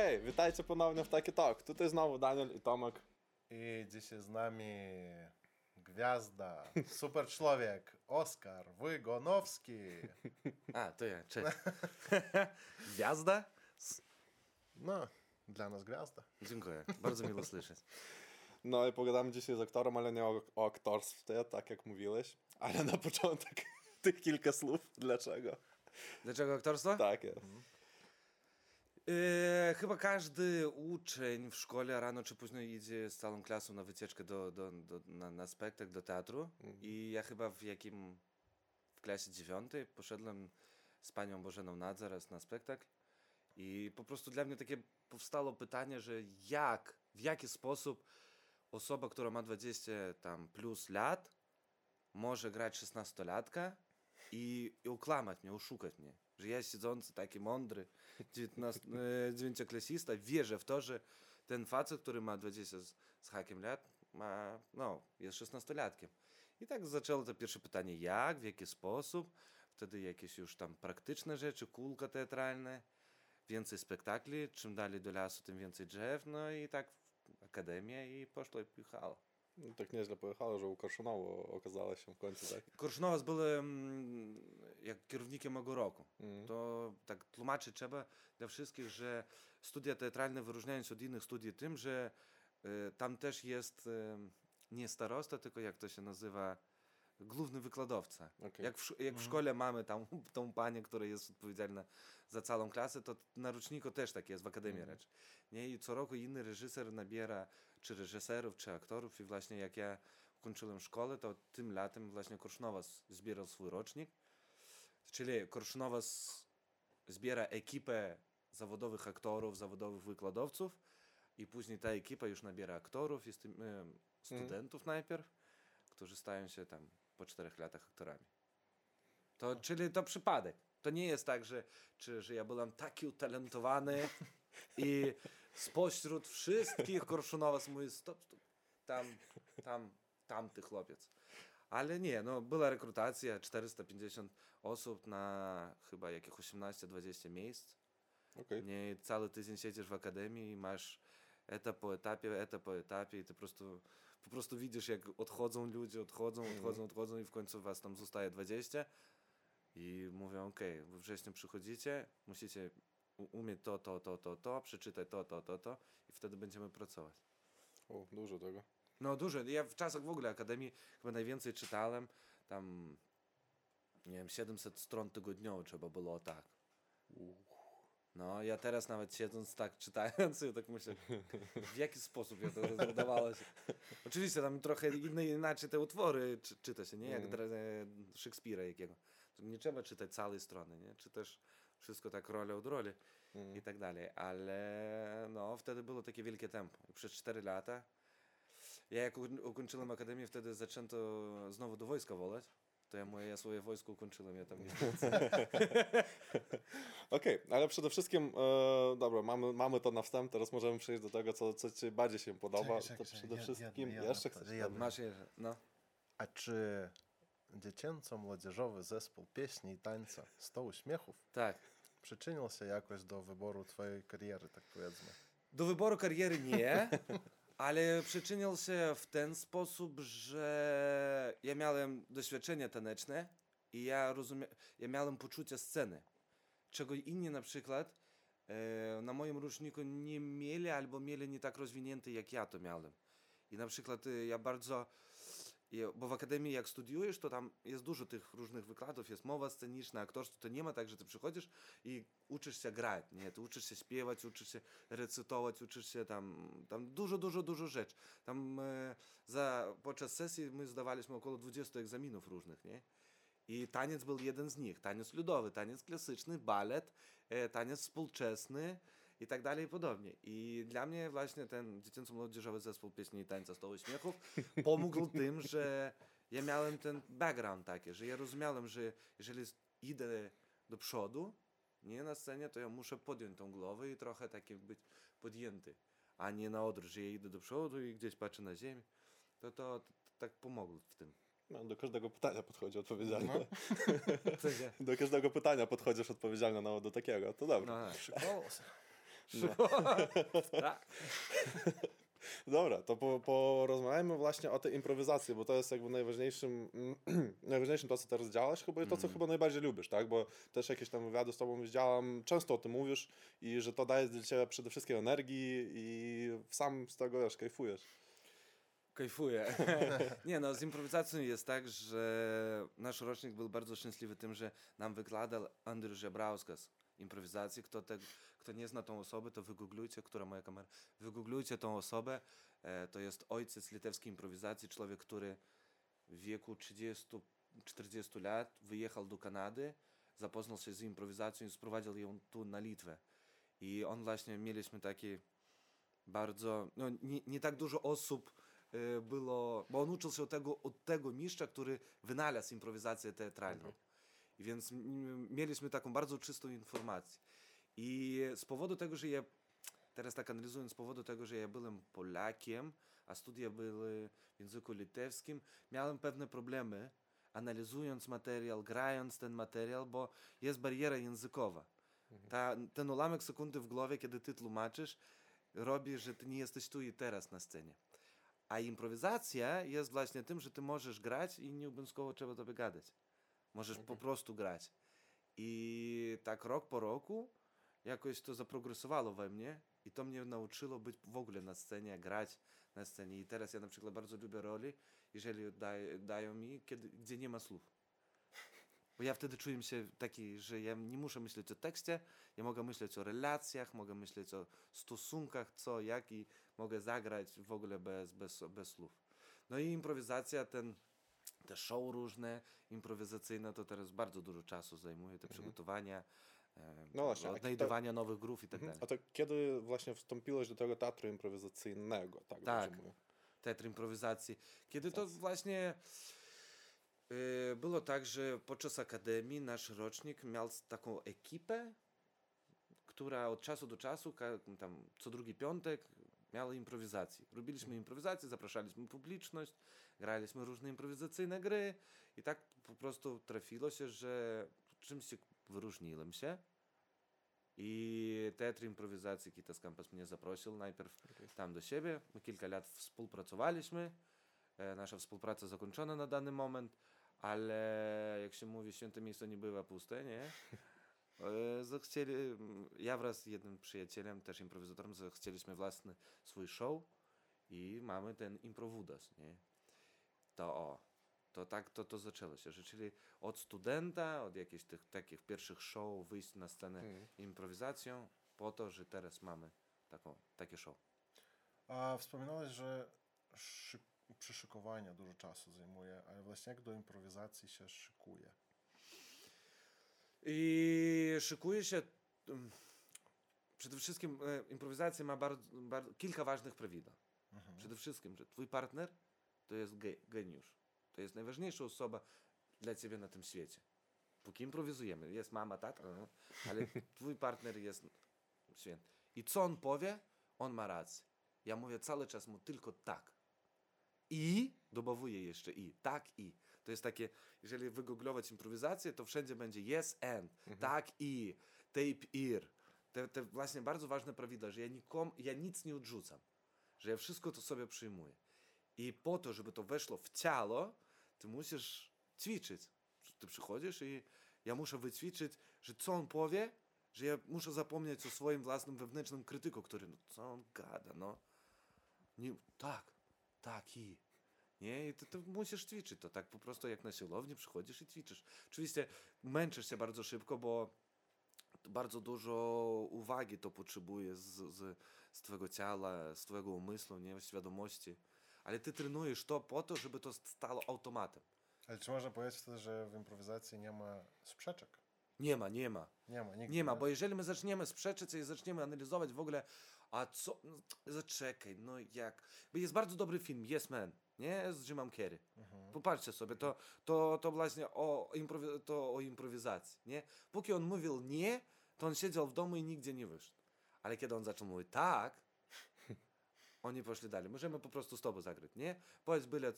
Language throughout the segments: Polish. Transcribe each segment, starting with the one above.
Hej, witajcie ponownie w Taki Talk. Tutaj znowu Daniel i Tomek. I dzisiaj z nami gwiazda, super człowiek, Oskar Wygonowski. A, to ja, cześć. Gwiazda? No, dla nas gwiazda. Dziękuję, bardzo miło słyszeć. No i pogadamy dzisiaj z aktorem, ale nie o, o aktorstwie, tak jak mówiłeś. Ale na początek tych kilka słów. Dlaczego? Dlaczego aktorstwo? Tak jest. E, chyba każdy uczeń w szkole rano czy późno idzie z całą klasą na wycieczkę do, do, do, na, na spektakl, do teatru. I ja chyba w jakim, w klasie dziewiątej poszedłem z panią Bożeną Nadzaras na spektakl. I po prostu dla mnie takie powstało pytanie, że jak, w jaki sposób osoba, która ma 20 tam plus lat, może grać 16-latka i, i ukłamać mnie, oszukać mnie. Że ja siedzący taki mądry 19, e, dziewięcioklasista wierzę w to, że ten facet, który ma 20 z, z hakiem lat, ma, no, jest 16-latkiem. I tak zaczęło to pierwsze pytanie, jak, w jaki sposób, wtedy jakieś już tam praktyczne rzeczy, kulka teatralne, więcej spektakli, czym dalej do lasu, tym więcej drzew, no i tak w akademię i poszło i pojechało. No, tak nieźle pojechało, że u Korszunowu okazało się w końcu, tak? Korszunowas był jak kierownikiem mego roku. To tak tłumaczyć trzeba dla wszystkich, że studia teatralne wyróżniają się od innych studiów tym, że e, tam też jest e, nie starosta, tylko jak to się nazywa, główny wykładowca. Okej. Jak, w, jak w szkole mamy tam tą panię, która jest odpowiedzialna za całą klasę, to na roczniku też tak jest, w Akademii Recz. Nie? I co roku inny reżyser nabiera czy reżyserów, czy aktorów i właśnie jak ja kończyłem szkołę, to tym latem właśnie Korszunowas zbierał swój rocznik. Czyli Korszunowas zbiera ekipę zawodowych aktorów, zawodowych wykładowców i później ta ekipa już nabiera aktorów e, studentów najpierw, którzy stają się tam po czterech latach aktorami. To, czyli to przypadek. To nie jest tak, że, czy, że ja byłem taki utalentowany i spośród wszystkich Korszunowas mówi stop, stop, tam, tam, tamty chłopiec. Ale nie, no była rekrutacja, 450 osób na chyba jakieś 18-20 miejsc. Okej. Nie, cały tydzień siedzisz w akademii i masz etap po etapie, etap po etapie i ty po prostu, po prostu widzisz jak odchodzą ludzie, odchodzą, odchodzą, odchodzą i w końcu was tam zostaje 20 i mówią, okej, we wrześniu przychodzicie, musicie umieć to, to, to, to, to, przeczytać to, to, to, to i wtedy będziemy pracować. O, dużo tego. No dużo. Ja w czasach w ogóle Akademii chyba najwięcej czytałem. Tam, nie wiem, 700 stron tygodniowo trzeba było tak. No, ja teraz nawet siedząc tak, czytając, ja tak myślę, w jaki sposób ja to się. Oczywiście tam trochę inaczej te utwory czy, czyta się, nie? Jak mm. Szekspira jakiego. To nie trzeba czytać całej strony, nie? Czytasz wszystko tak rolę od roli i tak dalej. Ale no, wtedy było takie wielkie tempo. Przez 4 lata ja jak ukończyłem akademię, wtedy zaczęto znowu do wojska wolać. To ja moje ja swoje wojsko ukończyłem, ja tam nie Okej, ale przede wszystkim, e, dobra, mamy, mamy to na wstęp, teraz możemy przejść do tego, co, co ci bardziej się podoba. Czekaj, czekaj, to czekaj, przede jed- wszystkim, jedno, jeszcze chcesz? Masz jeszcze, no. A czy dziecięco-młodzieżowy zespół pieśni i tańca 100 uśmiechów Tak. przyczynił się jakoś do wyboru twojej kariery, tak powiedzmy? Do wyboru kariery nie, ale przyczynił się w ten sposób, że ja miałem doświadczenie taneczne i ja rozumiem, ja miałem poczucie sceny, czego inni na przykład e, na moim roczniku nie mieli albo mieli nie tak rozwinięte jak ja to miałem. I na przykład e, ja bardzo, bo w akademii jak studiujesz, to tam jest dużo tych różnych wykładów, jest mowa sceniczna, aktorstwo, to nie ma tak, że ty przychodzisz i uczysz się grać, nie, ty uczysz się śpiewać, uczysz się recytować, uczysz się tam, tam dużo, dużo, dużo rzeczy. Tam e, za, podczas sesji my zdawaliśmy około 20 egzaminów różnych, nie? I taniec był jeden z nich. Taniec ludowy, taniec klasyczny, balet, e, taniec współczesny i tak dalej i podobnie. I dla mnie właśnie ten dziecięco-młodzieżowy zespół pieśni i tańca Stołu Śmiechów pomógł tym, że ja miałem ten background taki, że ja rozumiałem, że jeżeli idę do przodu, nie na scenie, to ja muszę podjąć tą głowę i trochę taki być podjęty, a nie na odwrót, że ja idę do przodu i gdzieś patrzę na ziemię. To, to, to tak pomogło w tym. No, do każdego pytania podchodzi odpowiedzialnie. Sensie, Do każdego pytania podchodzisz odpowiedzialnie no, do takiego, to dobra. no, tak. Się. Tak. Dobra, to po, porozmawiajmy właśnie o tej improwizacji, bo to jest jakby najważniejszym, najważniejszym to, co teraz działasz chyba i to, co chyba najbardziej lubisz, tak? Bo też jakieś tam wywiady z tobą widziałam, często o tym mówisz i że to daje dla ciebie przede wszystkim energii i sam z tego, wiesz, kajfujesz. Kajfuję. Nie no, z improwizacją jest tak, że nasz rocznik był bardzo szczęśliwy tym, że nam wykładał Andrzej Żebrauskas improwizacji. Kto, te, kto nie zna tą osobę, to wygooglujcie, która moja kamera, wygooglujcie tą osobę. E, to jest ojciec litewskiej improwizacji, człowiek, który w wieku 30-40 lat wyjechał do Kanady, zapoznał się z improwizacją i sprowadził ją tu na Litwę. I on właśnie, mieliśmy taki bardzo, no nie, nie tak dużo osób e, było, bo on uczył się od tego, od tego mistrza, który wynalazł improwizację teatralną. I więc mieliśmy taką bardzo czystą informację. I z powodu tego, że ja, teraz tak analizując, z powodu tego, że ja byłem Polakiem, a studia były w języku litewskim, miałem pewne problemy, analizując materiał, grając ten materiał, bo jest bariera językowa. Ta, ten ułamek sekundy w głowie, kiedy ty tłumaczysz, robi, że ty nie jesteś tu i teraz na scenie. A improwizacja jest właśnie tym, że ty możesz grać i nie obowiązkowo trzeba tobie gadać. Możesz po prostu grać. I tak rok po roku jakoś to zaprogresowało we mnie i to mnie nauczyło być w ogóle na scenie, grać na scenie. I teraz ja na przykład bardzo lubię roli, jeżeli daj, dają mi, kiedy, gdzie nie ma słów. Bo ja wtedy czuję się taki, że ja nie muszę myśleć o tekście, ja mogę myśleć o relacjach, mogę myśleć o stosunkach, co, jak i mogę zagrać w ogóle bez, bez, bez słów. No i improwizacja, ten, te show różne, improwizacyjne, to teraz bardzo dużo czasu zajmuje, te przygotowania, e, No właśnie, odnajdywania nowych grów i tak Mhm. dalej. A to kiedy właśnie wstąpiłeś do tego teatru improwizacyjnego, tak? Tak. teatr improwizacji. Kiedy to właśnie e, było tak, że podczas akademii nasz rocznik miał taką ekipę, która od czasu do czasu, tam co drugi piątek, miała improwizację. Robiliśmy improwizację, zapraszaliśmy publiczność, graliśmy różne improwizacyjne gry i tak po prostu trafiło się, że czymś się wyróżniłem się. I Teatr Improwizacji Kitas Campus mnie zaprosił najpierw tam do siebie. My kilka lat współpracowaliśmy. E, Nasza współpraca zakończona na dany moment, ale jak się mówi, święte miejsce nie bywa puste, nie? E, Zachcieli, ja wraz z jednym przyjacielem, też improwizatorem, zachcieliśmy własny swój show i mamy ten improwudas, nie? To o, to tak to, to zaczęło się, że czyli od studenta, od jakichś tych takich pierwszych show, wyjść na scenę Mhm. improwizacją, po to, że teraz mamy taką, takie show. A wspominałeś, że szyk, przyszykowanie dużo czasu zajmuje, ale właśnie jak do improwizacji się szykuje? I szykuje się. mm, Przede wszystkim e, improwizacja ma bardzo, bardzo, kilka ważnych prawidł. Mhm. Przede wszystkim, że twój partner to jest ge, geniusz. To jest najważniejsza osoba dla ciebie na tym świecie. Póki improwizujemy, jest mama, tata, no, ale twój partner jest święty. I co on powie, on ma rację. Ja mówię cały czas mu tylko tak. I dobawuję jeszcze i. Tak i. To jest takie, jeżeli wygooglować improwizację, to wszędzie będzie yes and, tak i, tape ear. Te, te właśnie bardzo ważne prawidła, że ja, nikom, ja nic nie odrzucam. Że ja wszystko to sobie przyjmuję. I po to, żeby to weszło w ciało, ty musisz ćwiczyć. Ty przychodzisz i ja muszę wyćwiczyć, że co on powie, że ja muszę zapomnieć o swoim własnym wewnętrznym krytyku, który, no co on gada, no. Nie, tak, tak i. Nie, i ty, ty musisz ćwiczyć to tak po prostu jak na siłowni przychodzisz i ćwiczysz. Oczywiście męczysz się bardzo szybko, bo bardzo dużo uwagi to potrzebuje z, z, z twojego ciała, z twojego umysłu, nie, świadomości. Ale ty trenujesz to po to, żeby to stało automatem. Ale czy można powiedzieć wtedy, że w improwizacji nie ma sprzeczek? Nie ma, nie ma. Nie ma, nigdy. Nie ma, bo jeżeli my zaczniemy sprzeczać i zaczniemy analizować w ogóle, a co, no, zaczekaj, no jak, bo jest bardzo dobry film, Yes Man, nie, z Jimem Carrey. Mhm. Popatrzcie sobie, to, to, to właśnie o, improwi- to o improwizacji, nie? Póki on mówił nie, to on siedział w domu i nigdzie nie wyszedł. Ale kiedy on zaczął mówić tak, oni poszli dalej. Możemy po prostu z tobą zagrać, nie? Powiedz byle,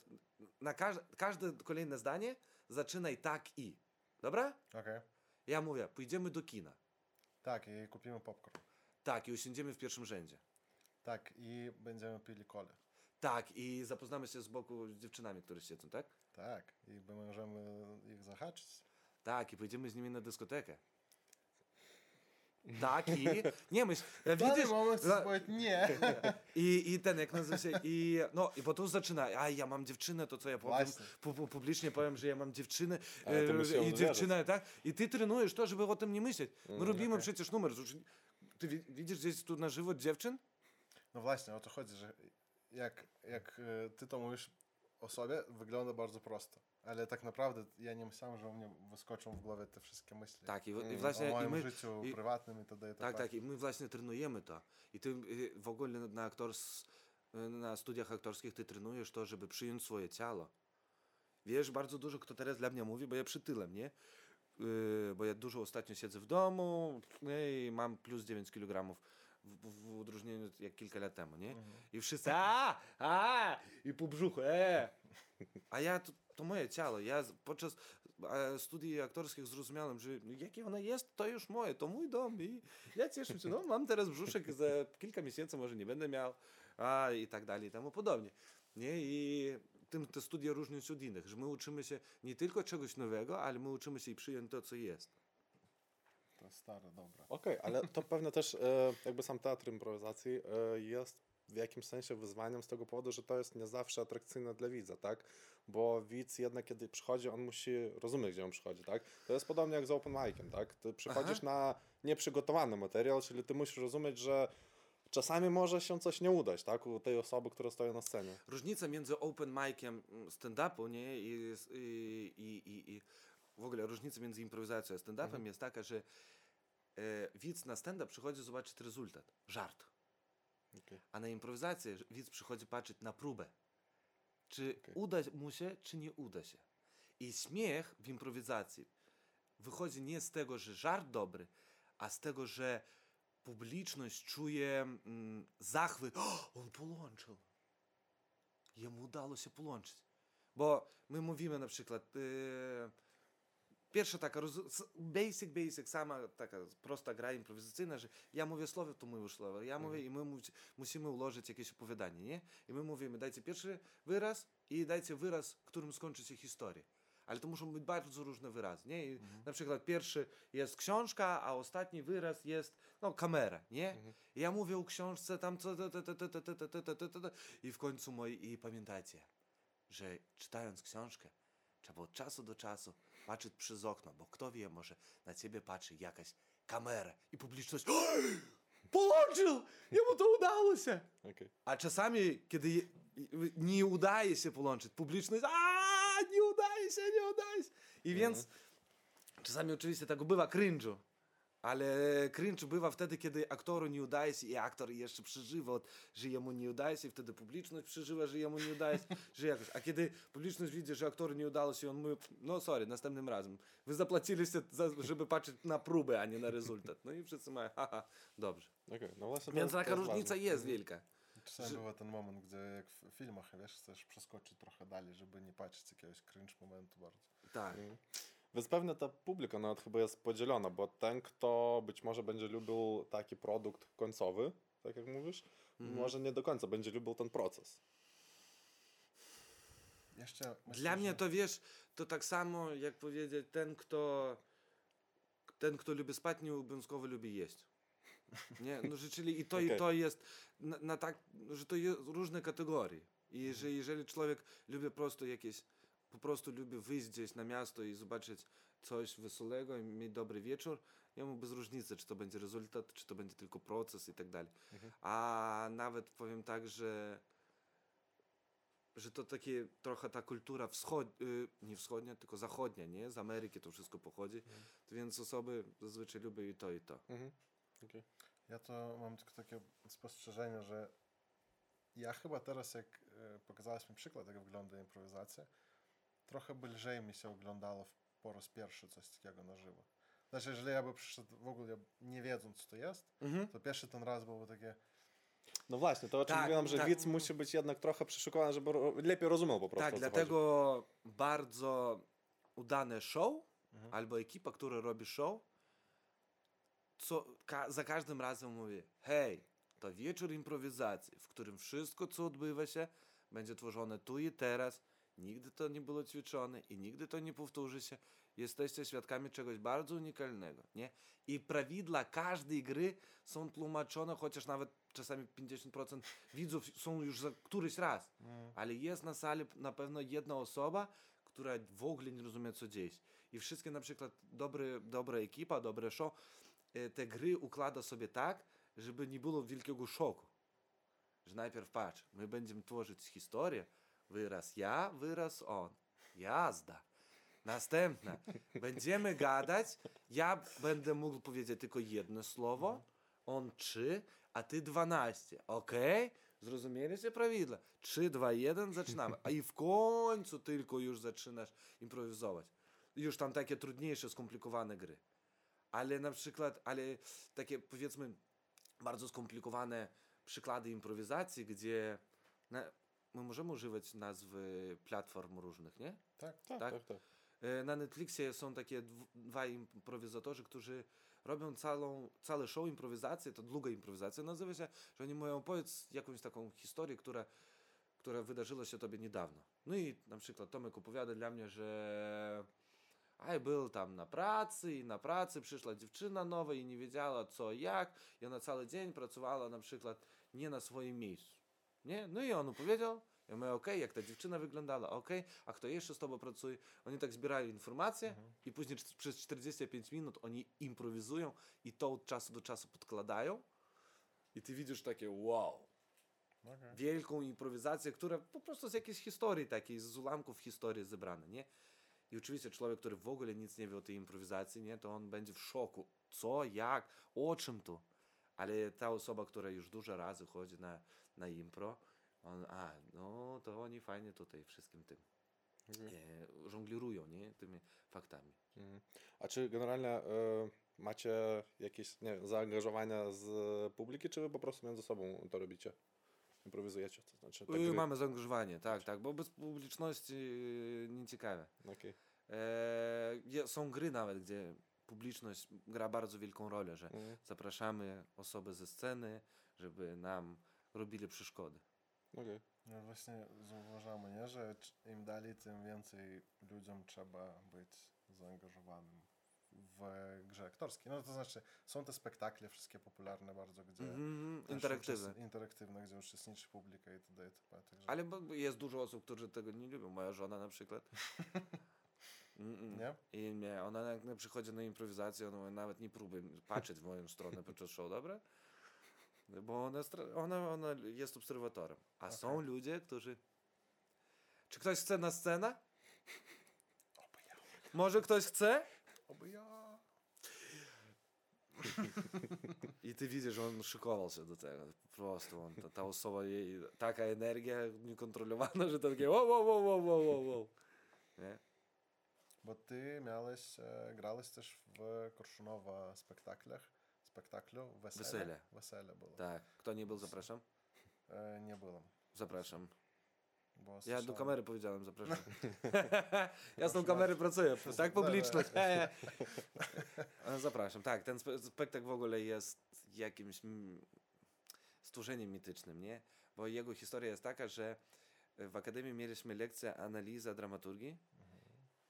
na każ- każde kolejne zdanie zaczynaj tak i. Dobra? Okej. Ja mówię, pójdziemy do kina. Tak, i kupimy popcorn. Tak, i usiądziemy w pierwszym rzędzie. Tak, i będziemy pili kolę. Tak, i zapoznamy się z boku z dziewczynami, które siedzą, tak? Tak, i możemy ich zahaczyć. Tak, i pójdziemy z nimi na dyskotekę. такі не мы ж э, видиш, за... не. І і танек назваўся і ну і потом зачынае А я мам дзяўчына то я повім, публічне павем же я мам дзяўчыны і дзяўчына так? І ты тренуеш тоже было там не мыслить мы рубім шыце нумар ты видишь здесь тут на жывот дзевчын Ну власне от ходзі як як э, ты там мовіш okej. przecież numer. Słuchaj, Ty wi- widzisz gdzieś tu na żywo dziewczyn? No właśnie, o to chodzi, że jak, jak e, ty to mówisz o sobie, wygląda bardzo prosto. Ale tak naprawdę ja nie myślałem, że u mnie wyskoczą w głowie te wszystkie myśli. Tak, i, i Mm, właśnie o i moim my, życiu i- prywatnym i т.д. i Tak, tak, i my właśnie trenujemy to. I ty y, w ogóle na, aktors, na studiach aktorskich ty trenujesz to, żeby przyjąć swoje ciało. Wiesz, bardzo dużo kto teraz dla mnie mówi, bo ja przytyłem, nie? Yy, bo ja dużo ostatnio siedzę w domu i mam plus 9 kg w, w, odróżnieniu jak kilka lat temu, nie? Mhm. I wszyscy a, a, i po brzuchu, e. A ja, to, to moje ciało. Ja podczas e, studii aktorskich zrozumiałem, że jakie ono jest, to już moje, to mój dom i ja cieszę się. No, mam teraz brzuszek, za kilka miesięcy może nie będę miał, a i tak dalej, i temu podobnie. Nie? I tym te studia różnią się od innych, że my uczymy się nie tylko czegoś nowego, ale my uczymy się i przyjąć to, co jest. To stare, dobra. Okej, ale to pewnie też e, jakby sam teatr improwizacji e, jest w jakimś sensie wyzwaniem z tego powodu, że to jest nie zawsze atrakcyjne dla widza, tak? Bo widz jednak kiedy przychodzi, on musi rozumieć, gdzie on przychodzi, tak? To jest podobnie jak z open mic'em, tak? Ty przychodzisz na nieprzygotowany materiał, czyli ty musisz rozumieć, że czasami może się coś nie udać, tak? U tej osoby, która stoi na scenie. Różnica między open mic'iem mm, stand-upu nie? I, i, i, i w ogóle różnica między improwizacją a stand-upem Mhm. jest taka, że e, widz na stand-up przychodzi zobaczyć rezultat, żart. Okej. A na improwizację widz przychodzi patrzeć na próbę. Czy Okej. uda mu się, czy nie uda się. I śmiech w improwizacji wychodzi nie z tego, że żart dobry, a z tego, że publiczność czuje mm, zachwyt. O, on połączył. Jemu udało się połączyć. Bo my mówimy na przykład, e, Pierwsza taka, basic, basic, sama taka prosta gra improwizacyjna, że ja mówię słowo, to my słowo, ja mówię i my mu musimy ułożyć jakieś opowiadanie, nie? I my mówimy, dajcie pierwszy wyraz i dajcie wyraz, którym skończy się historia. Ale to muszą być bardzo różne wyrazy, nie? I mhm. Na przykład pierwszy jest książka, a ostatni wyraz jest, no, kamera, nie? Mhm. I ja mówię o książce tam co... I w końcu moi... I pamiętajcie, że czytając książkę, trzeba od czasu do czasu patrzeć przez okno, bo kto wie, może na ciebie patrzy jakaś kamera i publiczność "Oj, połączył! Jemu to udało się! Okej. A czasami, kiedy nie udaje się połączyć, publiczność a nie udaje się, nie udaje się. I więc czasami oczywiście tego bywa cringe'u, ale cringe bywa wtedy, kiedy aktoru nie udaje się i aktor jeszcze przeżywa, że jemu nie udaje się, i wtedy publiczność przeżywa, że jemu nie udaje się, że jakoś. A kiedy publiczność widzi, że aktoru nie udało się, on mówi, no sorry, następnym razem. Wy zapłaciliście, za, żeby patrzeć na próbę, a nie na rezultat. No i wszyscy mają, haha, dobrze. Okej, no Więc taka różnica ważne. jest wielka. Czasami Że- bywa ten moment, gdzie jak w filmach, wiesz, chcesz przeskoczyć trochę dalej, żeby nie patrzeć jakiegoś cringe momentu bardzo. Tak. Mhm. Więc pewnie ta publika nawet chyba jest podzielona, bo ten, kto być może będzie lubił taki produkt końcowy, tak jak mówisz, Mhm. może nie do końca będzie lubił ten proces. Jeszcze myślę, Dla mnie że- to wiesz, to tak samo jak powiedzieć, ten kto, ten, kto lubi spać, nie obowiązkowo lubi jeść. Nie, no, że, czyli i to, i Okej. to jest na, na tak, że to jest różne kategorie. I że jeżeli człowiek lubi po prostu jakieś, po prostu lubi wyjść gdzieś na miasto i zobaczyć coś wesołego i mieć dobry wieczór, jemu bez różnicy, czy to będzie rezultat, czy to będzie tylko proces i tak dalej. Mhm. A nawet powiem tak, że że to takie trochę ta kultura wschod... y, nie wschodnia, tylko zachodnia, nie? Z Ameryki to wszystko pochodzi. To więc osoby zazwyczaj lubią i to, i to. Mhm. Okej. Ja to mam tylko takie spostrzeżenie, że ja chyba teraz, jak e, pokazałeś mi przykład, jak wygląda improwizacja, trochę by lżej mi się oglądało po raz pierwszy coś takiego na żywo. Znaczy, jeżeli ja by przyszedł w ogóle nie wiedząc, co to jest, Mhm. to pierwszy ten raz byłoby takie, No właśnie, to o czym Tak, mówiłem, że tak. widz musi być jednak trochę przyszykowany, żeby lepiej rozumiał po prostu Tak, dlatego bardzo udane show Mhm. albo ekipa, która robi show, co, ka, za każdym razem mówię, hej, to wieczór improwizacji, w którym wszystko, co odbywa się, będzie tworzone tu i teraz, nigdy to nie było ćwiczone i nigdy to nie powtórzy się. Jesteście świadkami czegoś bardzo unikalnego, nie? I prawidła każdej gry są tłumaczone, chociaż nawet czasami 50% widzów są już za któryś raz. Ale jest na sali na pewno jedna osoba, która w ogóle nie rozumie, co dzieje. I wszystkie na przykład dobry, dobra ekipa, dobre show, e, te gry układa sobie tak, żeby nie było wielkiego szoku. Że najpierw patrz, my będziemy tworzyć historię, wyraz ja, wyraz on. Jazda. Następna. Będziemy gadać, ja będę mógł powiedzieć tylko jedno słowo, on trzy, a ty dwanaście. Okej? Zrozumieliście prawidła? Trzy, dwa, jeden, zaczynamy. A i w końcu tylko już zaczynasz improwizować. Już tam takie trudniejsze, skomplikowane gry. Ale na przykład, ale takie powiedzmy bardzo skomplikowane przykłady improwizacji, gdzie na, my możemy używać nazwy platform różnych, nie? Tak. Tak, Tak? tak, tak. E, Na Netflixie są takie dw- dwa improwizatorzy, którzy robią całą, całe show improwizację, to długa improwizacja nazywa się, że oni mają opowiedz jakąś taką historię, która, która wydarzyła się tobie niedawno. No i na przykład Tomek opowiada dla mnie, że a był tam na pracy i na pracy przyszła dziewczyna nowa i nie wiedziała co jak i ona cały dzień pracowała na przykład nie na swoim miejscu. Nie? No i on opowiedział, ja mówię, okej, jak ta dziewczyna wyglądała, okej, a kto jeszcze z tobą pracuje? Oni tak zbierają informacje i później przez 45 minut oni improwizują i to od czasu do czasu podkładają i ty widzisz takie wow, Okej. wielką improwizację, która po prostu z jakiejś historii takiej, z ułamków historii zebrane, nie? I oczywiście człowiek, który w ogóle nic nie wie o tej improwizacji, nie, to on będzie w szoku. Co, jak, o czym tu? Ale ta osoba, która już dużo razy chodzi na, na impro, on, a, no to oni fajnie tutaj wszystkim tym e, żonglirują, nie, tymi faktami. Mhm. A czy generalnie e, macie jakieś nie wiem, zaangażowania z publiki, czy wy po prostu między sobą to robicie? Improwizujecie? To znaczy, tak Mamy zaangażowanie, tak, tak, bo bez publiczności y, nie ciekawe. Okej. E, są gry nawet, gdzie publiczność gra bardzo wielką rolę, że Mhm. zapraszamy osoby ze sceny, żeby nam robili przeszkody. Okej. No właśnie zauważamy, nie? że im dalej, tym więcej ludziom trzeba być zaangażowanym w grze aktorskiej. No to znaczy, są te spektakle wszystkie popularne bardzo, gdzie też interaktywne. interaktywne, gdzie uczestniczy publika i td. itp. Także, Ale jest dużo osób, którzy tego nie lubią. Moja żona na przykład. Mm-mm. Nie? I nie, ona jak przychodzi na improwizację, ona mówi, nawet nie próbuj patrzeć w moją stronę podczas show, dobra? Bo ona, ona, ona jest obserwatorem. A są ludzie, którzy... Czy ktoś chce na scenę? Oby ja. Może ktoś chce? Oby ja. I ty widzisz, że on szykował się do tego. Po prostu on, ta, ta osoba, jej taka energia niekontrolowana, że to takie wow, wow, wow, wow, wow, wow, wow. Nie? Bo ty miałeś, e, grałeś też w Korszunowa spektaklach, spektaklu Wesele. Wesele. Wesele było. Tak. Kto nie był, zapraszam. E, nie byłem. Zapraszam. Bo Ja do kamery powiedziałem, zapraszam. ja z tą kamery pracuję, tak publiczność. Zapraszam, tak, ten spe- spektakl w ogóle jest jakimś stworzeniem mitycznym, nie? Bo jego historia jest taka, że w Akademii mieliśmy lekcję analiza dramaturgii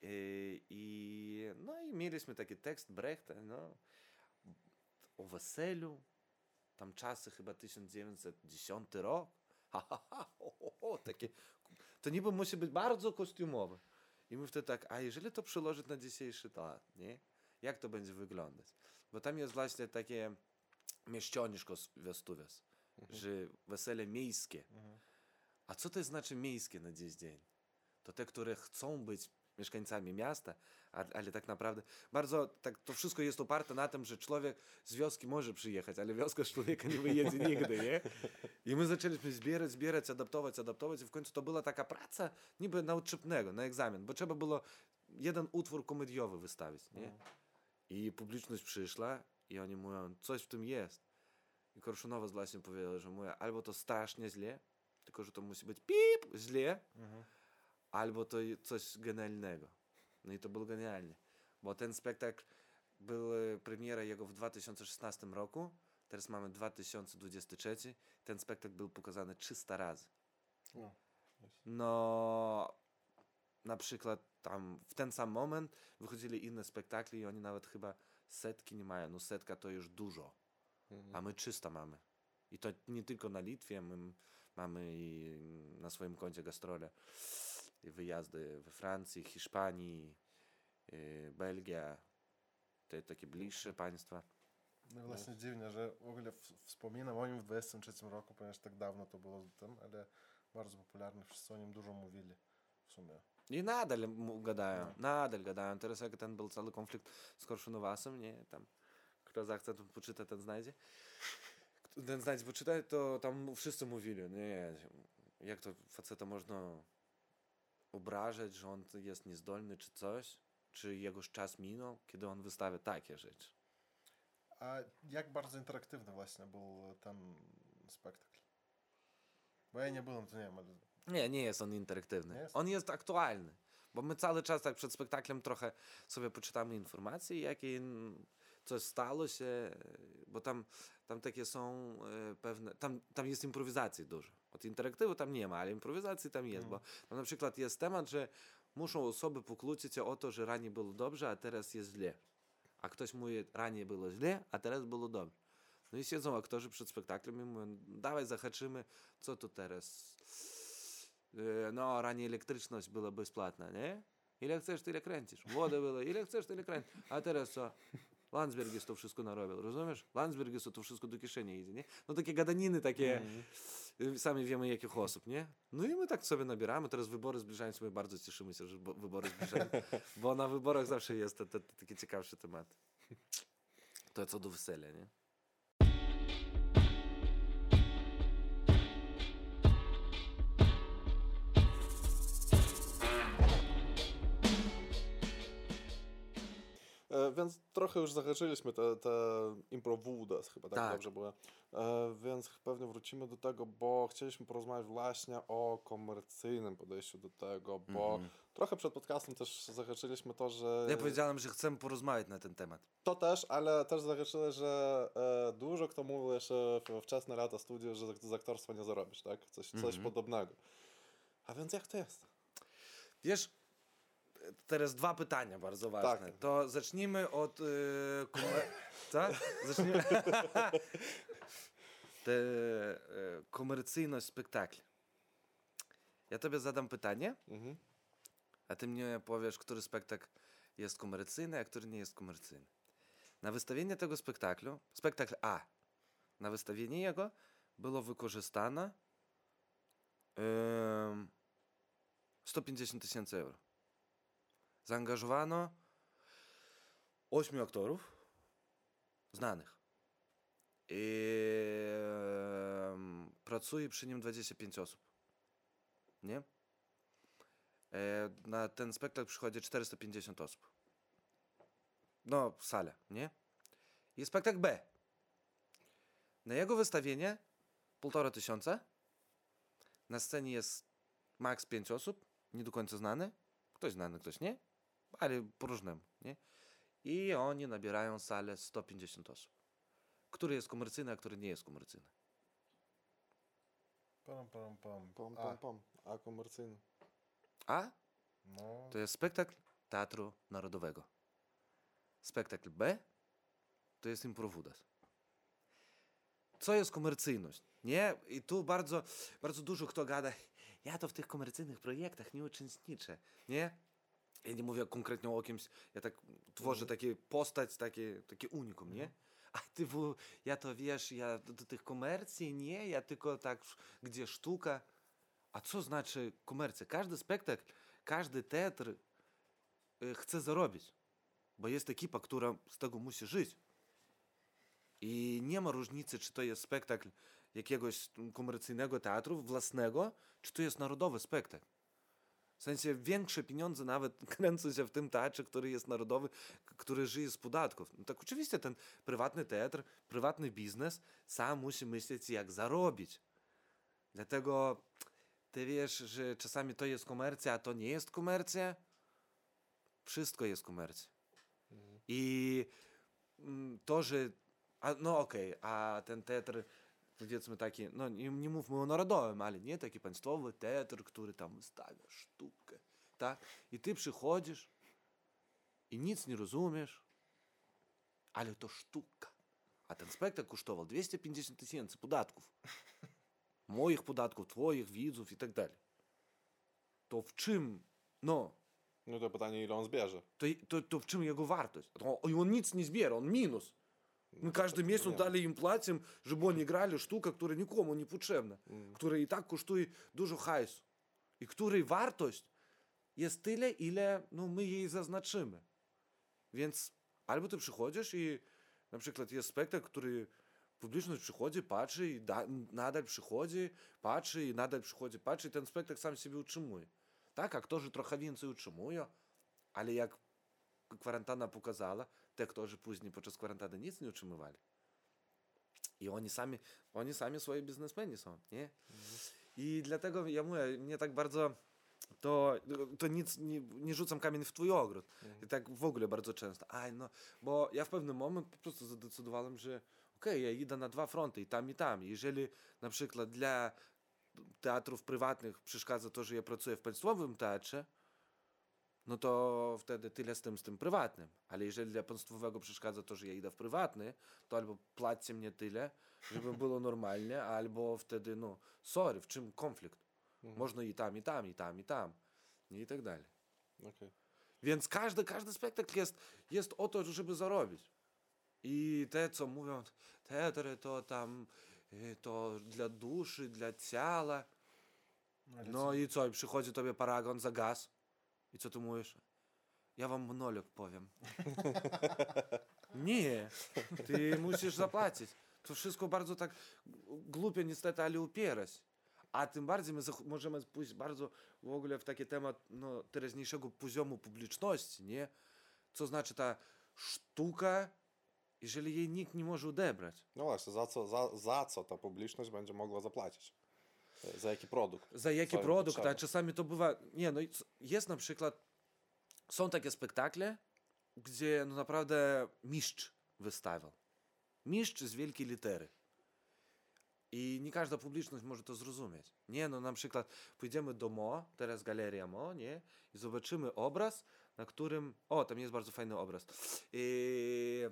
i, i, no i mieliśmy taki tekst Brechta, no, o weselu, tam czasy chyba 1910 rok, ha, ha, ha, ho, ho, ho, takie, to niby musi być bardzo kostiumowe. I my wtedy tak, a jeżeli to przełożyć na dzisiejszy lat, nie? Jak to będzie wyglądać? Bo tam jest właśnie takie mieszczoniszko Westuwias, że wesele miejskie. Mhm. A co to znaczy miejskie na dziś dzień? To te, które chcą być mieszkańcami miasta, ale tak naprawdę bardzo, tak, to wszystko jest oparte na tym, że człowiek z wioski może przyjechać, ale wioska z człowieka nie wyjedzie nigdy, nie? I my zaczęliśmy zbierać, zbierać, adaptować, adaptować i w końcu to była taka praca niby na uczepnego, na egzamin, bo trzeba było jeden utwór komediowy wystawić, nie? I publiczność przyszła i oni mówią, coś w tym jest. I Korszunowa właśnie powiedział, że mówię, albo to strasznie źle, tylko że to musi być pip, źle, Mhm. Albo to coś genialnego. No i to było genialnie, bo ten spektakl była premiera jego w 2016 roku, teraz mamy 2023. Ten spektakl był pokazany 300 razy. No. No, na przykład tam w ten sam moment wychodzili inne spektakle i oni nawet chyba setki nie mają. No setka to już dużo, Mhm. a my 300 mamy. I to nie tylko na Litwie, my mamy i na swoim koncie gastrole. Wyjazdy we Francji, Hiszpanii, y, Belgia, te takie bliższe państwa. No właśnie dziwnie, że w ogóle wspominam o nim w 23 roku, ponieważ tak dawno to było tym, ale bardzo popularny, wszyscy o nim dużo mówili w sumie. I nadal gadają, nadal gadają. Teraz jak ten był cały konflikt z Korszunowasem, nie, tam kto zachce, to poczyta, ten znajdzie. Kto- Ten znajdzie, poczyta, to tam wszyscy mówili, nie, jak to faceta można obrażać, że on jest niezdolny czy coś, czy jego czas minął, kiedy on wystawia takie rzeczy. A jak bardzo interaktywny właśnie był ten spektakl? Bo ja nie byłem, to nie wiem, ale Nie, nie jest on interaktywny. Jest? On jest aktualny. Bo my cały czas tak przed spektaklem trochę sobie poczytamy informacje, jakie coś stało się, bo tam, tam takie są e, pewne, tam, tam jest improwizacji dużo. Od interaktywu tam nie ma, ale improwizacji tam jest, no. bo na przykład jest temat, że muszą osoby pokłócić się o to, że ranie było dobrze, a teraz jest źle. A ktoś mówi, ranie było źle, a teraz było dobrze. No i siedzą aktorzy przed spektaklem i mówią, dawaj zahaczymy, co tu teraz? E, no, ranie elektryczność była bezpłatna, nie? Ile chcesz, tyle kręcisz. Wodę było, ile chcesz, tyle kręcisz. A teraz co? Landsbergis to wszystko narobił, rozumiesz? Landsbergis to wszystko do kieszeni idzie, nie? No takie gadaniny, takie, y, sami wiemy jakich osób, nie? No i my tak sobie nabieramy, teraz wybory zbliżają się, my bardzo cieszymy się, że bo- wybory zbliżają, bo na wyborach zawsze jest te, te, te takie ciekawsze tematy. To co do wesela, nie? Więc trochę już zahaczyliśmy te, te improwudas, chyba tak, Tak. dobrze było. E, więc pewnie wrócimy do tego, bo chcieliśmy porozmawiać właśnie o komercyjnym podejściu do tego, bo trochę przed podcastem też zahaczyliśmy to, że... Ja powiedziałem, że chcemy porozmawiać na ten temat. To też, ale też zahaczyli, że e, dużo kto mówił jeszcze w wczesne lata studiów, że z aktorstwa nie zarobisz, tak? Coś, coś Mhm. podobnego. A więc jak to jest? Wiesz, teraz dwa pytania bardzo ważne. Tak. To zacznijmy od y, komer... Co? Zacznijmy... Te, y, komercyjność spektakli. Ja tobie zadam pytanie, Mhm. a ty mnie powiesz, który spektakl jest komercyjny, a który nie jest komercyjny. Na wystawienie tego spektaklu, spektakl A, na wystawienie jego było wykorzystane em, 150 tysięcy euro. Zaangażowano 8 aktorów znanych. I pracuje przy nim 25 osób. Nie? E, na ten spektakl przychodzi 450 osób. No, w salę, nie? I spektakl B. Na jego wystawienie półtora tysiąca. Na scenie jest maks 5 osób, nie do końca znany. Ktoś znany, ktoś nie, ale po różnemu, nie? I oni nabierają salę 150 osób. Który jest komercyjny, a który nie jest komercyjny. pam, pam, pam. Pom, A, pom, pom. A komercyjny. A no, to jest spektakl Teatru Narodowego. Spektakl B to jest improwudas. Co jest komercyjność? Nie? I tu bardzo, bardzo dużo kto gada, ja to w tych komercyjnych projektach nie uczestniczę, nie? Ja nie mówię konkretnie o kimś, ja tak tworzę takie postać, takie, takie unikum, nie? A ty, w, ja to wiesz, ja do, tych komercji nie, ja tylko tak, gdzie sztuka. A co znaczy komercja? Każdy spektakl, każdy teatr y, chce zarobić, bo jest ekipa, która z tego musi żyć. I nie ma różnicy, czy to jest spektakl jakiegoś komercyjnego teatru własnego, czy to jest narodowy spektakl. W sensie większe pieniądze nawet kręcą się w tym teatrze, który jest narodowy, który żyje z podatków. No tak oczywiście ten prywatny teatr, prywatny biznes sam musi myśleć, jak zarobić. Dlatego ty wiesz, że czasami to jest komercja, a to nie jest komercja. Wszystko jest komercja. I mm, to, że a, no okej, a ten teatr powiedzmy taki, no nie, nie mówmy o narodowym, ale nie taki państwowy teatr, który tam wystawia sztukę, tak? I ty przychodzisz i nic nie rozumiesz, ale to sztuka. A ten spektakl kosztował 250 tysięcy podatków. Moich podatków, twoich, widzów i tak dalej. To w czym, no... No to pytanie, ile on zbierze. To, to, to w czym jego wartość? To, on nic nie zbiera, on minus. Мы каждый месяц nie. дали им платим, żeby oni grali sztukę, która nikomu nie potrzebna, która i tak kosztuje dużo hajsu i której wartość jest tyle, ile no, my jej zaznaczymy. Więc albo ty przychodzisz i na przykład jest spektakl, który publiczność przychodzi, patrzy i da, nadal przychodzi, patrzy i nadal przychodzi, patrzy i ten spektakl sam siebie utrzymuje. Tak, aktorzy trochę więcej utrzymują, ale jak kwarantanna pokazała, te później podczas kwarantanny nic nie utrzymywali. I oni sami, oni sami swoje biznesmeni są, nie? I dlatego ja mówię, mnie tak bardzo to, to nic, nie, rzucam kamień w twój ogród. I tak w ogóle bardzo często. Aj, no, bo ja w pewnym moment po prostu zadecydowałem, że okej, ja idę na dwa fronty i tam i tam. Jeżeli na przykład dla teatrów prywatnych przeszkadza to, że ja pracuję w państwowym teatrze, no to wtedy tyle z tym, z tym prywatnym. Ale jeżeli dla państwowego przeszkadza to, że ja idę w prywatny, to albo płaccie mnie tyle, żeby było normalnie, albo wtedy, no, sorry, w czym konflikt? Można i tam, i tam, i tam, i tam. I tak dalej. Okej. Więc każdy, każdy spektakl jest, jest o to, żeby zarobić. I te, co mówią, teatry to tam, y, to dla duszy, dla ciała. No i co, i przychodzi tobie paragon za gaz. I co ty mówisz? Ja wam monolog powiem. Nie, ty musisz zapłacić. To wszystko bardzo tak głupio niestety, ale upierać. A tym bardziej my możemy pójść bardzo w ogóle w taki temat no, teraźniejszego poziomu publiczności, nie? Co znaczy ta sztuka, jeżeli jej nikt nie może odebrać? No właśnie, za co, za, za co ta publiczność będzie mogła zapłacić? Za jaki produkt? Za jaki produkt, a potrzebę. czasami to bywa... Nie, no jest na przykład... Są takie spektakle, gdzie no naprawdę mistrz wystawiał. Mistrz z wielkiej litery. I nie każda publiczność może to zrozumieć. Nie, no na przykład pójdziemy do Mo, teraz galeria Mo, nie? I zobaczymy obraz, na którym... O, tam jest bardzo fajny obraz. I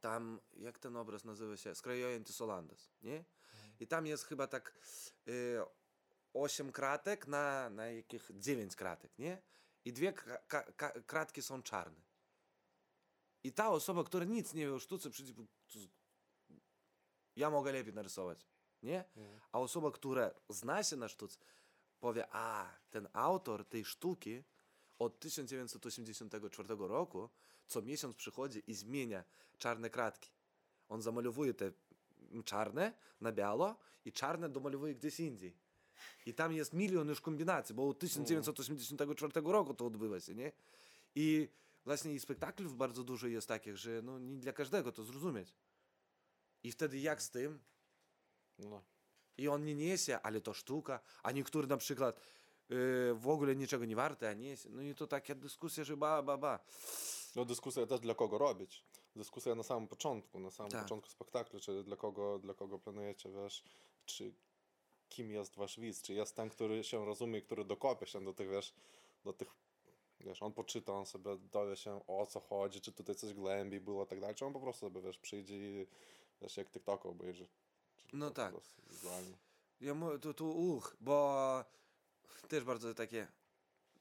tam, jak ten obraz nazywa się? Skrajojęty Solandes, nie? I tam jest chyba tak y, 8 kratek na, na jakich 9 kratek, nie? I dwie kratki są czarne. I ta osoba, która nic nie wie o sztuce, przyjdzie, ja mogę lepiej narysować, nie? A osoba, która zna się na sztuce, powie, a, ten autor tej sztuki od 1984 roku co miesiąc przychodzi i zmienia czarne kratki. On zamalowuje te czarne na biało i czarne domalowuje gdzieś indziej. I tam jest milion już kombinacji, bo od 1984 roku to odbywa się, nie? I właśnie i spektaklów bardzo dużo jest takich, że no, nie dla każdego to zrozumieć. I wtedy jak z tym? No. I on nie niesie, ale to sztuka, a niektóry na przykład yy, w ogóle niczego nie warte, a niesie. No i to taka dyskusja, że ba, ba, ba. no dyskusja też dla kogo robić. Dyskusja na samym początku, na samym Tak. początku spektaklu, czy dla kogo, dla kogo planujecie, wiesz, czy kim jest wasz widz, czy jest ten, który się rozumie, który dokopie się do tych, wiesz, do tych, wiesz, on poczyta, on sobie dowie się o co chodzi, czy tutaj coś głębiej było, tak dalej, czy on po prostu sobie, wiesz, przyjdzie i, wiesz, jak TikTok obejrzy. No tak. Ja mówię, to, to uch, bo też bardzo takie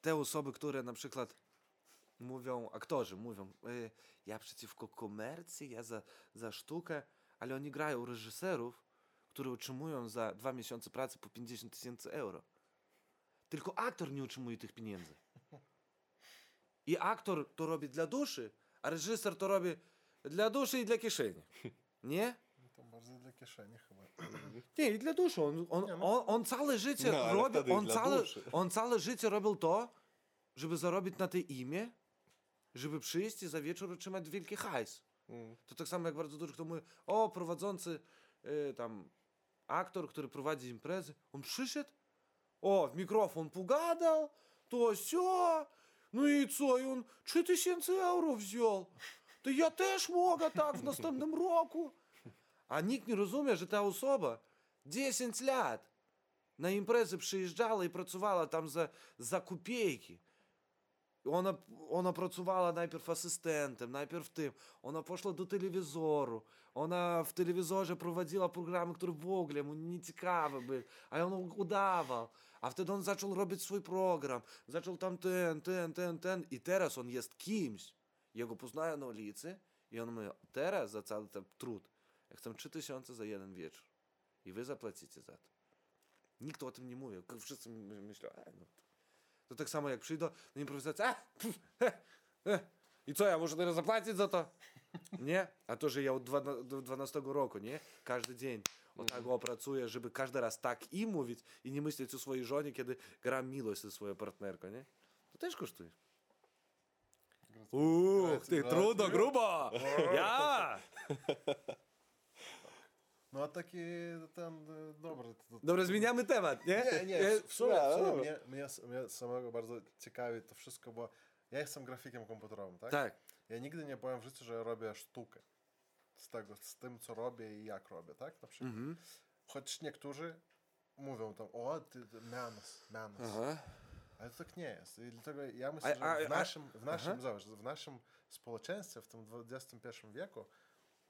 te osoby, które na przykład mówią, aktorzy mówią, y, ja przeciwko komercji, ja za, za sztukę, ale oni grają reżyserów, które utrzymują za dwa miesiące pracy po 50 tysięcy euro. Tylko aktor nie utrzymuje tych pieniędzy. I aktor to robi dla duszy, a reżyser to robi dla duszy i dla kieszeni. Nie? No to bardzo dla kieszeni chyba. Nie, i dla duszy. On, on, Nie, no. on, on całe życie No, robił, on całe, duszy. on całe życie robił to, żeby zarobić na tej imię, żeby przyjść i za wieczór otrzymać wielki hajs. Mm. To tak samo jak bardzo dużo kto mówi, o, prowadzący y, tam aktor, który prowadzi imprezy, on przyszedł, o, w mikrofon pogadał, to все, ну и co, и он 3000 euro wziął. то я теж можу так в наступному року. А nikt nie rozumie, że ta osoba 10 lat na imprezy przyjeżdżała i pracowała tam za, za kupiejki. Ona, ona pracowała najpierw asystentem, najpierw tym. Ona poszła do telewizoru. Ona w telewizorze prowadziła programy, które w ogóle mu nie ciekawe były, a on udawał. A wtedy on zaczął robić swój program. Zaczął tam ten, ten, ten, ten. I teraz on jest kimś. Jego poznają na ulicy i on mówi, teraz za cały ten trud ja chcę 3000 za jeden wieczór. I wy zapłacicie za to. Nikt o tym nie mówi. Wszyscy my- myślą, e, no. To tak samo jak przyjdą na improwizację, a, pff, he, he. i co, ja muszę teraz zapłacić za to? Nie? A to, że ja od dwana- do 12 roku, nie? Każdy dzień o tak o pracuję, żeby każdy raz tak i mówić i nie myśleć o swojej żonie, kiedy gram miłość ze swoją partnerką, nie? To też kosztuje. Uch, ty, trudno, grubo! Ja! No a taki ten, e, dobry. to- to- Dobra, zmieniamy temat, nie? Nie, nie, w sumie, w sumie mnie, mnie, mnie samego bardzo ciekawi to wszystko, bo ja jestem grafikiem komputerowym, tak? Tak. Ja nigdy nie powiem w życiu, że robię sztukę z tego, z tym, co robię i jak robię, tak? Na przykład. Mhm. Choć niektórzy mówią tam, o, ty, ty menas. Aha. Ale to tak nie jest. I dlatego ja myślę, że w naszym, w naszym, zobacz, w naszym społeczeństwie, w tym XXI wieku,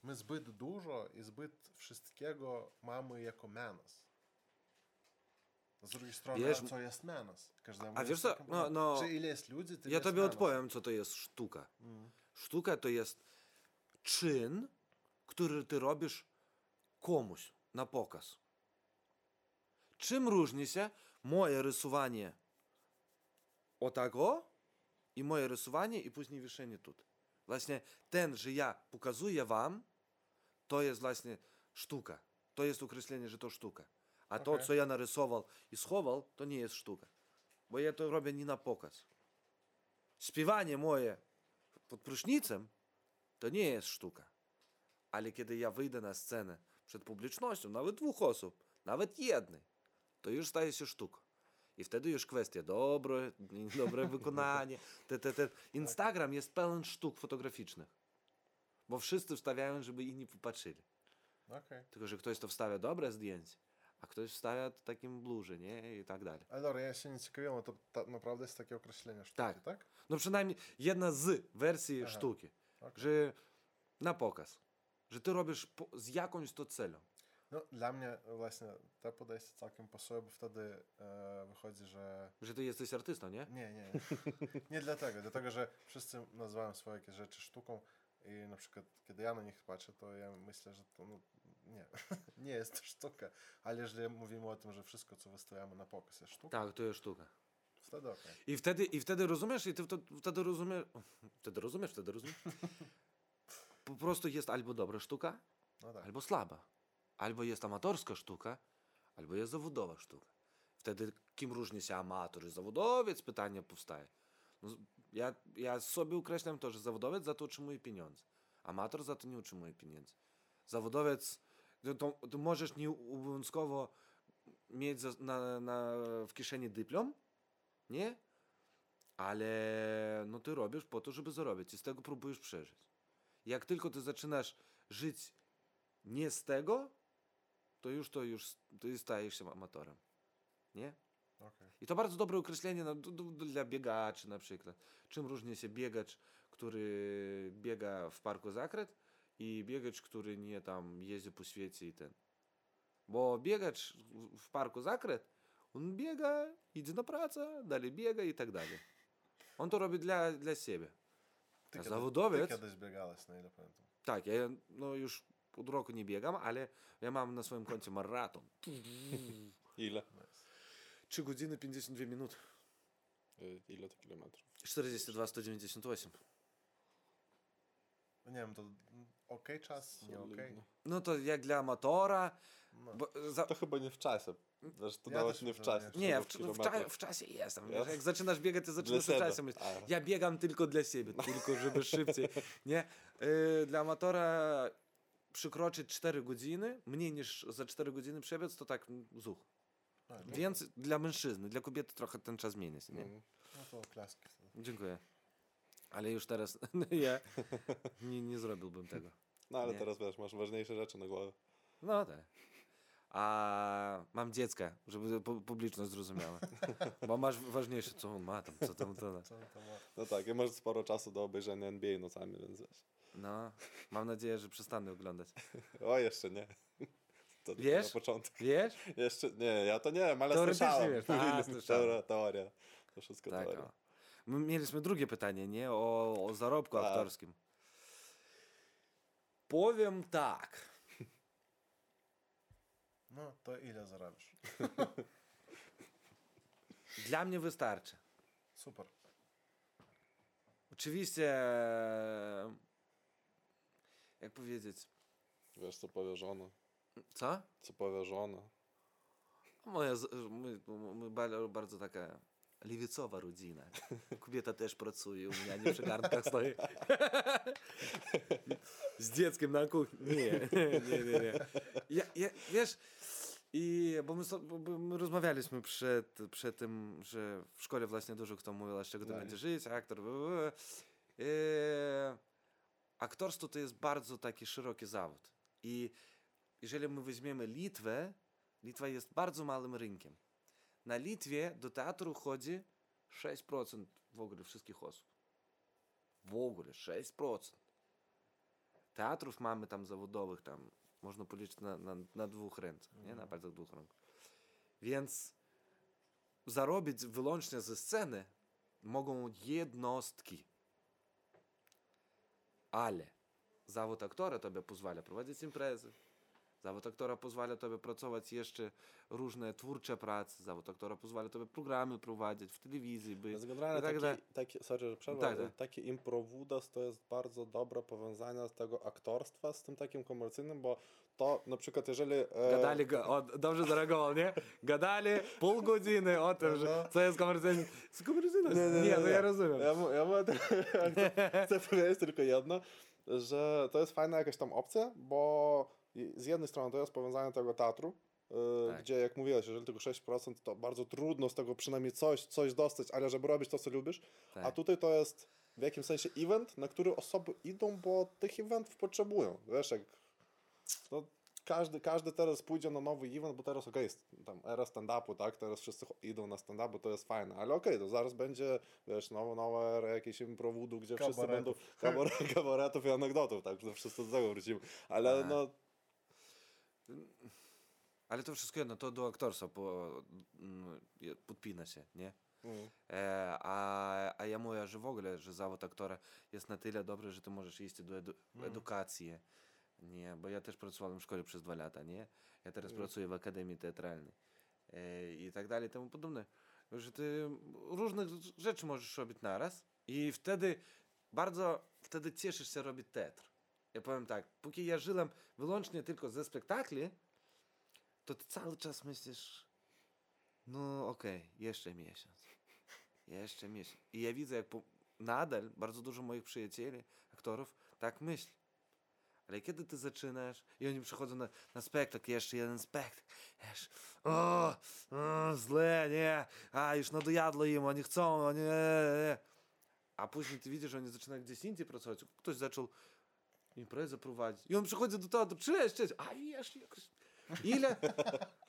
My zbyt dużo i zbyt wszystkiego mamy jako menas. Z drugiej strony, wiesz, co jest menas? Każdemu a wiesz co, no, no, czy ile jest ludzi, Ja jest tobie odpowiem, co to jest sztuka. Mm. Sztuka to jest czyn, który ty robisz komuś na pokaz. Czym różni się moje rysowanie o tego i moje rysowanie i później wieszenie tutaj. Właśnie ten, że ja pokazuję wam, to jest właśnie sztuka. To jest określenie, że to sztuka. A to, co ja narysował i schował, to nie jest sztuka. Bo ja to robię nie na pokaz. Śpiewanie moje pod prysznicem to nie jest sztuka. Ale kiedy ja wyjdę na scenę przed publicznością, nawet dwóch osób, nawet jednej, to już staje się sztuką. I wtedy już kwestia dobre, dobre wykonanie. Te, te, te. Instagram jest pełen sztuk fotograficznych. Bo wszyscy wstawiają, żeby inni popatrzyli. Okej. Tylko, że ktoś to wstawia dobre zdjęcie, a ktoś wstawia w takim blurze, nie? I tak dalej. Ale dobra, ja się nie ciekawiłem, to ta, naprawdę jest takie określenie sztuki, Tak. tak? No przynajmniej jedna z wersji Aha. sztuki. Okej. Że na pokaz. Że ty robisz po, z jakąś to celą. No, dla mnie właśnie to podejście całkiem pasuje, bo wtedy e, wychodzi, że Że ty jesteś artystą, nie? Nie, nie. Nie dlatego. Dlatego, że wszyscy nazywają swoje jakieś rzeczy sztuką i na przykład kiedy ja na nich patrzę, to ja myślę, że to no, nie, nie jest to sztuka. Ale jeżeli mówimy o tym, że wszystko, co wystawiamy na pokaz jest sztuką, Tak, to jest sztuka. wtedy okej. I wtedy, I wtedy rozumiesz, i ty wtedy, wtedy rozumiesz, wtedy rozumiesz, wtedy rozumiesz. Po prostu jest albo dobra sztuka, No tak. albo słaba. Albo jest amatorska sztuka, albo jest zawodowa sztuka. Wtedy kim różni się amator i zawodowiec? Pytanie powstaje. No, ja, ja sobie określam to, że zawodowiec za to otrzymuje pieniądze. Amator za to nie otrzymuje pieniędzy. Zawodowiec, to, to, to możesz nie obowiązkowo mieć za, na, na, w kieszeni dyplom, nie? Ale no ty robisz po to, żeby zarobić i z tego próbujesz przeżyć. Jak tylko ty zaczynasz żyć nie z tego, to już to już ty stajesz się amatorem. Nie? I to bardzo dobre określenie d, dla biegaczy na przykład. Czym różni się biegacz, który biega w parku Zakret i biegacz, który nie tam jeździ po świecie i ten. Bo biegacz w- parku Zakret, on biega, idzie na pracę, dalej biega i tak dalej. On to robi dla, dla siebie. Ty, A kiedy- zawodowiec? Ty kiedyś biegałeś, na ile pamiętam. Tak, ja no już od roku nie biegam, ale ja mam na swoim koncie maraton. Ile? 3 godziny 52 minuty. Y, Ile to kilometrów? 42, 198. No Nie wiem, to okej czas, nie okej. Solidne. No to jak dla amatora. No. Bo za... To chyba nie w czasie. Znaczy, to Ja nawet nie w czasie. nie. W, w, cza, w czasie jestem. Ja? Jak zaczynasz biegać, to zaczynasz w czasie. Ja biegam tylko dla siebie, tylko żeby szybciej. Nie? Y, dla amatora przekroczyć 4 godziny, mniej niż za 4 godziny przebiec, to tak zuch. A, no, Więc dla mężczyzny, dla kobiety trochę ten czas się, nie? Mm. No to klaski. Dziękuję. Ale już teraz ja nie, nie zrobiłbym tego. No ale Nie. teraz wiesz, masz ważniejsze rzeczy na głowie. No tak. A mam dziecka, żeby pu- publiczność zrozumiała. Bo masz ważniejsze, co on ma tam, co tam, to. Co to ma? No tak, i masz sporo czasu do obejrzenia NBA nocami, więc wiesz. No, mam nadzieję, że przestanę oglądać. O, jeszcze nie. To Wiesz? na początku. Wiesz? Jeszcze, nie, ja to nie wiem, ale Teoretycznie słyszałem. wiesz. A, słyszałem. Teoria. To wszystko Tak. teoria. O. My mieliśmy drugie pytanie, nie? O, o zarobku Tak. aktorskim. Powiem tak. No, to ile zarabiasz? Dla mnie wystarczy. Super. Oczywiście, e, jak powiedzieć, Wiesz, co powie żona. Co? Co powie żona. Moja, my ba- bardzo taka lewicowa rodzina. Kobieta też pracuje, u mnie nie przy garnkach stoi. Z dzieckiem na kuchni. Nie, nie, nie, nie. Ja, ja, wiesz, i, bo, my, bo- my rozmawialiśmy przed, przed tym, że w szkole właśnie dużo kto mówił, z czego to Tak. będzie żyć, aktor. bla, bla, bla. E, aktorstwo to jest bardzo taki szeroki zawód. I jeżeli my weźmiemy Litwę, Litwa jest bardzo małym rynkiem. Na Litwie do teatru chodzi 6% w ogóle wszystkich osób. W ogóle 6%. Teatrów mamy tam zawodowych, tam można policzyć na, na, na dwóch ręce, nie? na palcach dwóch rąk. Więc zarobić wyłącznie ze sceny mogą jednostki. Ale zawód aktora tobie pozwala prowadzić imprezy. Zawód aktora pozwala tobie pracować jeszcze różne twórcze prace. Zawód aktora pozwala tobie programy prowadzić w telewizji. Być. Więc generalnie tak taki, taki, sorry, że przerwę, Tak, tak. taki improwudas to jest bardzo dobre powiązanie z tego aktorstwa z tym takim komercyjnym, bo to na przykład jeżeli... e, Gadali, ga- o, dobrze zareagował, nie? Gadali pół godziny o tym, że co jest komercyjny. Co komercyjne? Nie, no ja rozumiem. Ja, mu- ja, mu- chcę, chcę powiedzieć tylko jedno, że to jest fajna jakaś tam opcja, bo i- z jednej strony to jest powiązanie tego teatru, y, Tak. gdzie jak mówiłeś, jeżeli tylko 6%, to bardzo trudno z tego przynajmniej coś, coś dostać, ale żeby robić to, co lubisz, a Tak. tutaj to jest w jakimś sensie event, na który osoby idą, bo tych eventów potrzebują. Wiesz, jak no, każdy, każdy teraz pójdzie na nowy event, bo teraz okej, jest tam era stand-upu, tak, teraz wszyscy idą na stand-up, bo to jest fajne, ale okej, to zaraz będzie, wiesz, nowa, nowa era jakiejś improvudu, gdzie wszyscy będą Kabaretów. kabaret, kabaretów i anegdotów, tak, to wszyscy do tego wrócimy, ale A. no, Ale to wszystko jedno, to do aktorstwa po, mm, podpina się, nie? mm, E, a, a ja mówię, że w ogóle, że zawód aktora jest na tyle dobry, że ty możesz iść do edu edukacji. Nie, bo ja też pracowałem w szkole przez dwa lata, nie? Ja teraz pracuję w Akademii Teatralnej e, i tak dalej, temu podobne. Że ty różnych rzeczy możesz robić naraz i wtedy bardzo, wtedy cieszysz się robić teatr. Ja powiem tak, póki ja żyłem wyłącznie tylko ze spektakli, to ty cały czas myślisz, no okej, jeszcze miesiąc. Jeszcze miesiąc. I ja widzę, jak po, nadal bardzo dużo moich przyjacieli, aktorów, tak myśli. Ale kiedy ty zaczynasz i oni przychodzą na, na spektakl, jeszcze jeden spektakl, wiesz, o, o, źle, nie, a już nadojadło im, oni chcą, oni, nie, nie. A później ty widzisz, że oni zaczynają gdzieś indziej pracować. Ktoś zaczął imprezę prowadzić. I on przychodzi do teatru, cześć, cześć, a wiesz, jakoś, ile?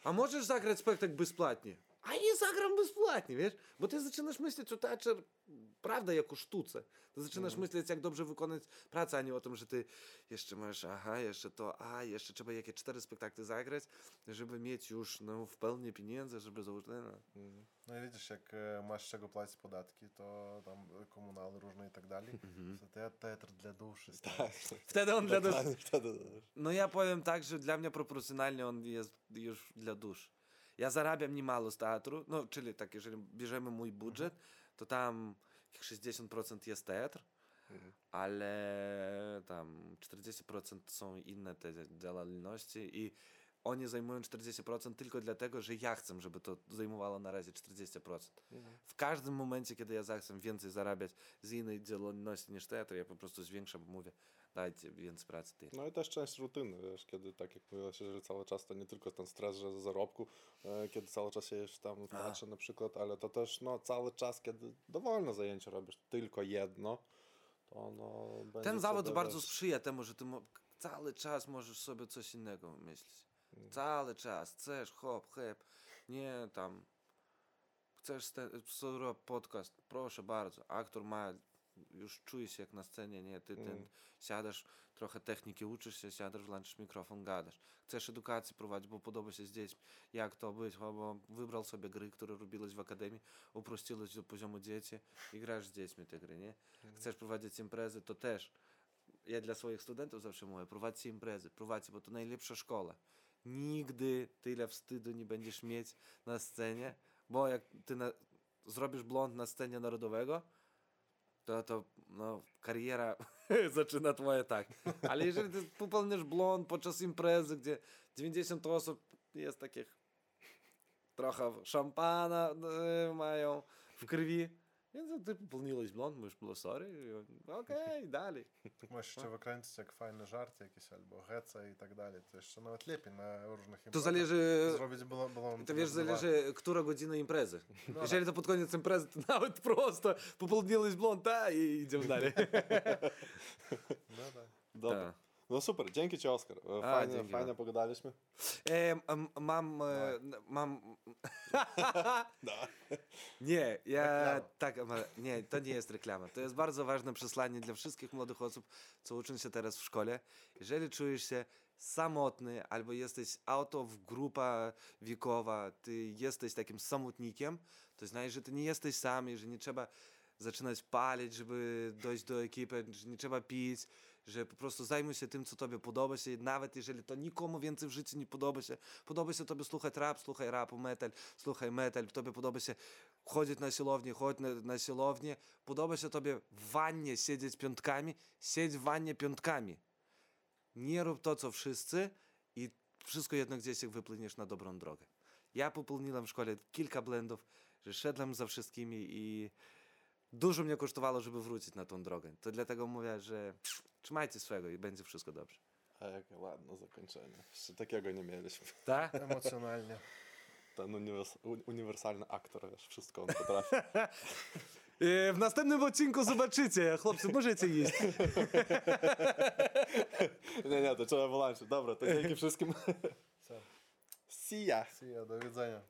A możesz zagrać spektakl bezpłatnie? A nie zagram bezpłatnie, wiesz? Bo ty zaczynasz myśleć o teatrze, prawda, jako sztuce. Zaczynasz myśleć, jak dobrze wykonać pracę, a nie o tym, że ty jeszcze masz, aha, jeszcze to, a, jeszcze trzeba jakieś cztery spektakle zagrać, żeby mieć już, no, w pełni pieniędzy, żeby założyć, no. mm. No i widzisz, jak e, masz czego płacić podatki, to tam komunały różne i tak dalej. To te- teatr dla duszy. tak, Wtedy on dla dusz... dokładnie wtedy, wiesz. No ja powiem tak, że dla mnie proporcjonalnie on jest już dla dusz. Ja zarabiam niemało z teatru, no czyli tak, jeżeli bierzemy mój budżet, to tam 60% jest teatr, Mhm. ale tam 40% są inne te działalności i oni zajmują 40% tylko dlatego, że ja chcę, żeby to zajmowało na razie 40%. Mhm. W każdym momencie, kiedy ja zachcę więcej zarabiać z innej działalności niż teatr, ja po prostu zwiększam, mówię, dajcie więcej pracy. No i też część rutyny, wiesz, kiedy tak jak mówiłaś, że cały czas to nie tylko ten stres, że z zarobku, e, kiedy cały czas siedzisz tam w na przykład, ale to też no cały czas, kiedy dowolne zajęcie robisz, tylko jedno, to no, Ten zawód sobie, bardzo wiesz, sprzyja temu, że ty cały czas możesz sobie coś innego myśleć. Mm. Cały czas. Chcesz, hop, hep. Nie tam. Chcesz zrobić podcast, proszę bardzo. Aktor ma, już czuje się jak na scenie, nie? Ty ten, Mm. siadasz, trochę techniki uczysz się, siadasz, włączysz mikrofon, gadasz. Chcesz edukację prowadzić, bo podoba się z dziećmi, jak to być, albo wybrał sobie gry, które robiłeś w akademii, uprościłeś do poziomu dzieci i grasz z dziećmi te gry, nie? Chcesz prowadzić imprezy, to też. Ja dla swoich studentów zawsze mówię, prowadźcie imprezy, prowadźcie, bo to najlepsza szkoła. Nigdy tyle wstydu nie będziesz mieć na scenie, bo jak ty na, zrobisz blond na scenie narodowego, to, to no, kariera zaczyna twoja tak. Ale jeżeli ty popełnisz blond podczas imprezy, gdzie 90 osób jest takich trochę szampana e, mają w krwi, więc ty popełniłeś blond, mówisz, no sorry, okej, dalej. Możesz jeszcze wykręcić jak fajne żarty jakieś albo heca i tak dalej. To jeszcze nawet lepiej na różnych To imprezach zależy, Zrobić było, było to wiesz, było- zależy, która godzina imprezy. No Jeżeli to pod koniec imprezy, to nawet prosto popełniłeś blond, a i idziemy dalej. No, tak. Dobra. No super, dzięki ci Oskar. E, A, Fajnie, dzięki fajnie wam. pogadaliśmy. E, mam, e, mam... Nie, ja Reklama. tak, nie, to nie jest reklama. To jest bardzo ważne przesłanie dla wszystkich młodych osób, co uczą się teraz w szkole. Jeżeli czujesz się samotny albo jesteś out of grupa wiekowa, ty jesteś takim samotnikiem, to znaczy, że ty nie jesteś sam i że nie trzeba zaczynać palić, żeby dojść do ekipy, że nie trzeba pić, że po prostu zajmuj się tym, co tobie podoba się, nawet jeżeli to nikomu więcej w życiu nie podoba się. Podoba się tobie słuchać rap, słuchaj rapu, metal, słuchaj metal, tobie podoba się chodzić na siłownię, chodź na, na podoba się tobie w wannie siedzieć piątkami, siedź w wannie piątkami. Nie rób to, co wszyscy i wszystko jedno gdzieś jak wypłyniesz na dobrą drogę. Ja popełniłem w szkole kilka blendów, że szedłem za wszystkimi i dużo mnie kosztowało, żeby wrócić na tą drogę. To dlatego mówię, że trzymajcie swego i będzie wszystko dobrze. A jakie ładne zakończenie. Jeszcze takiego nie mieliśmy. Tak? Emocjonalnie. Ten uniwers uniwersalny aktor, wiesz, wszystko on potrafi. W następnym odcinku zobaczycie. Chłopcy, możecie iść. nie, nie, to trzeba wyłączyć. Dobra, to dzięki wszystkim. Co? See ya. See ya, do widzenia.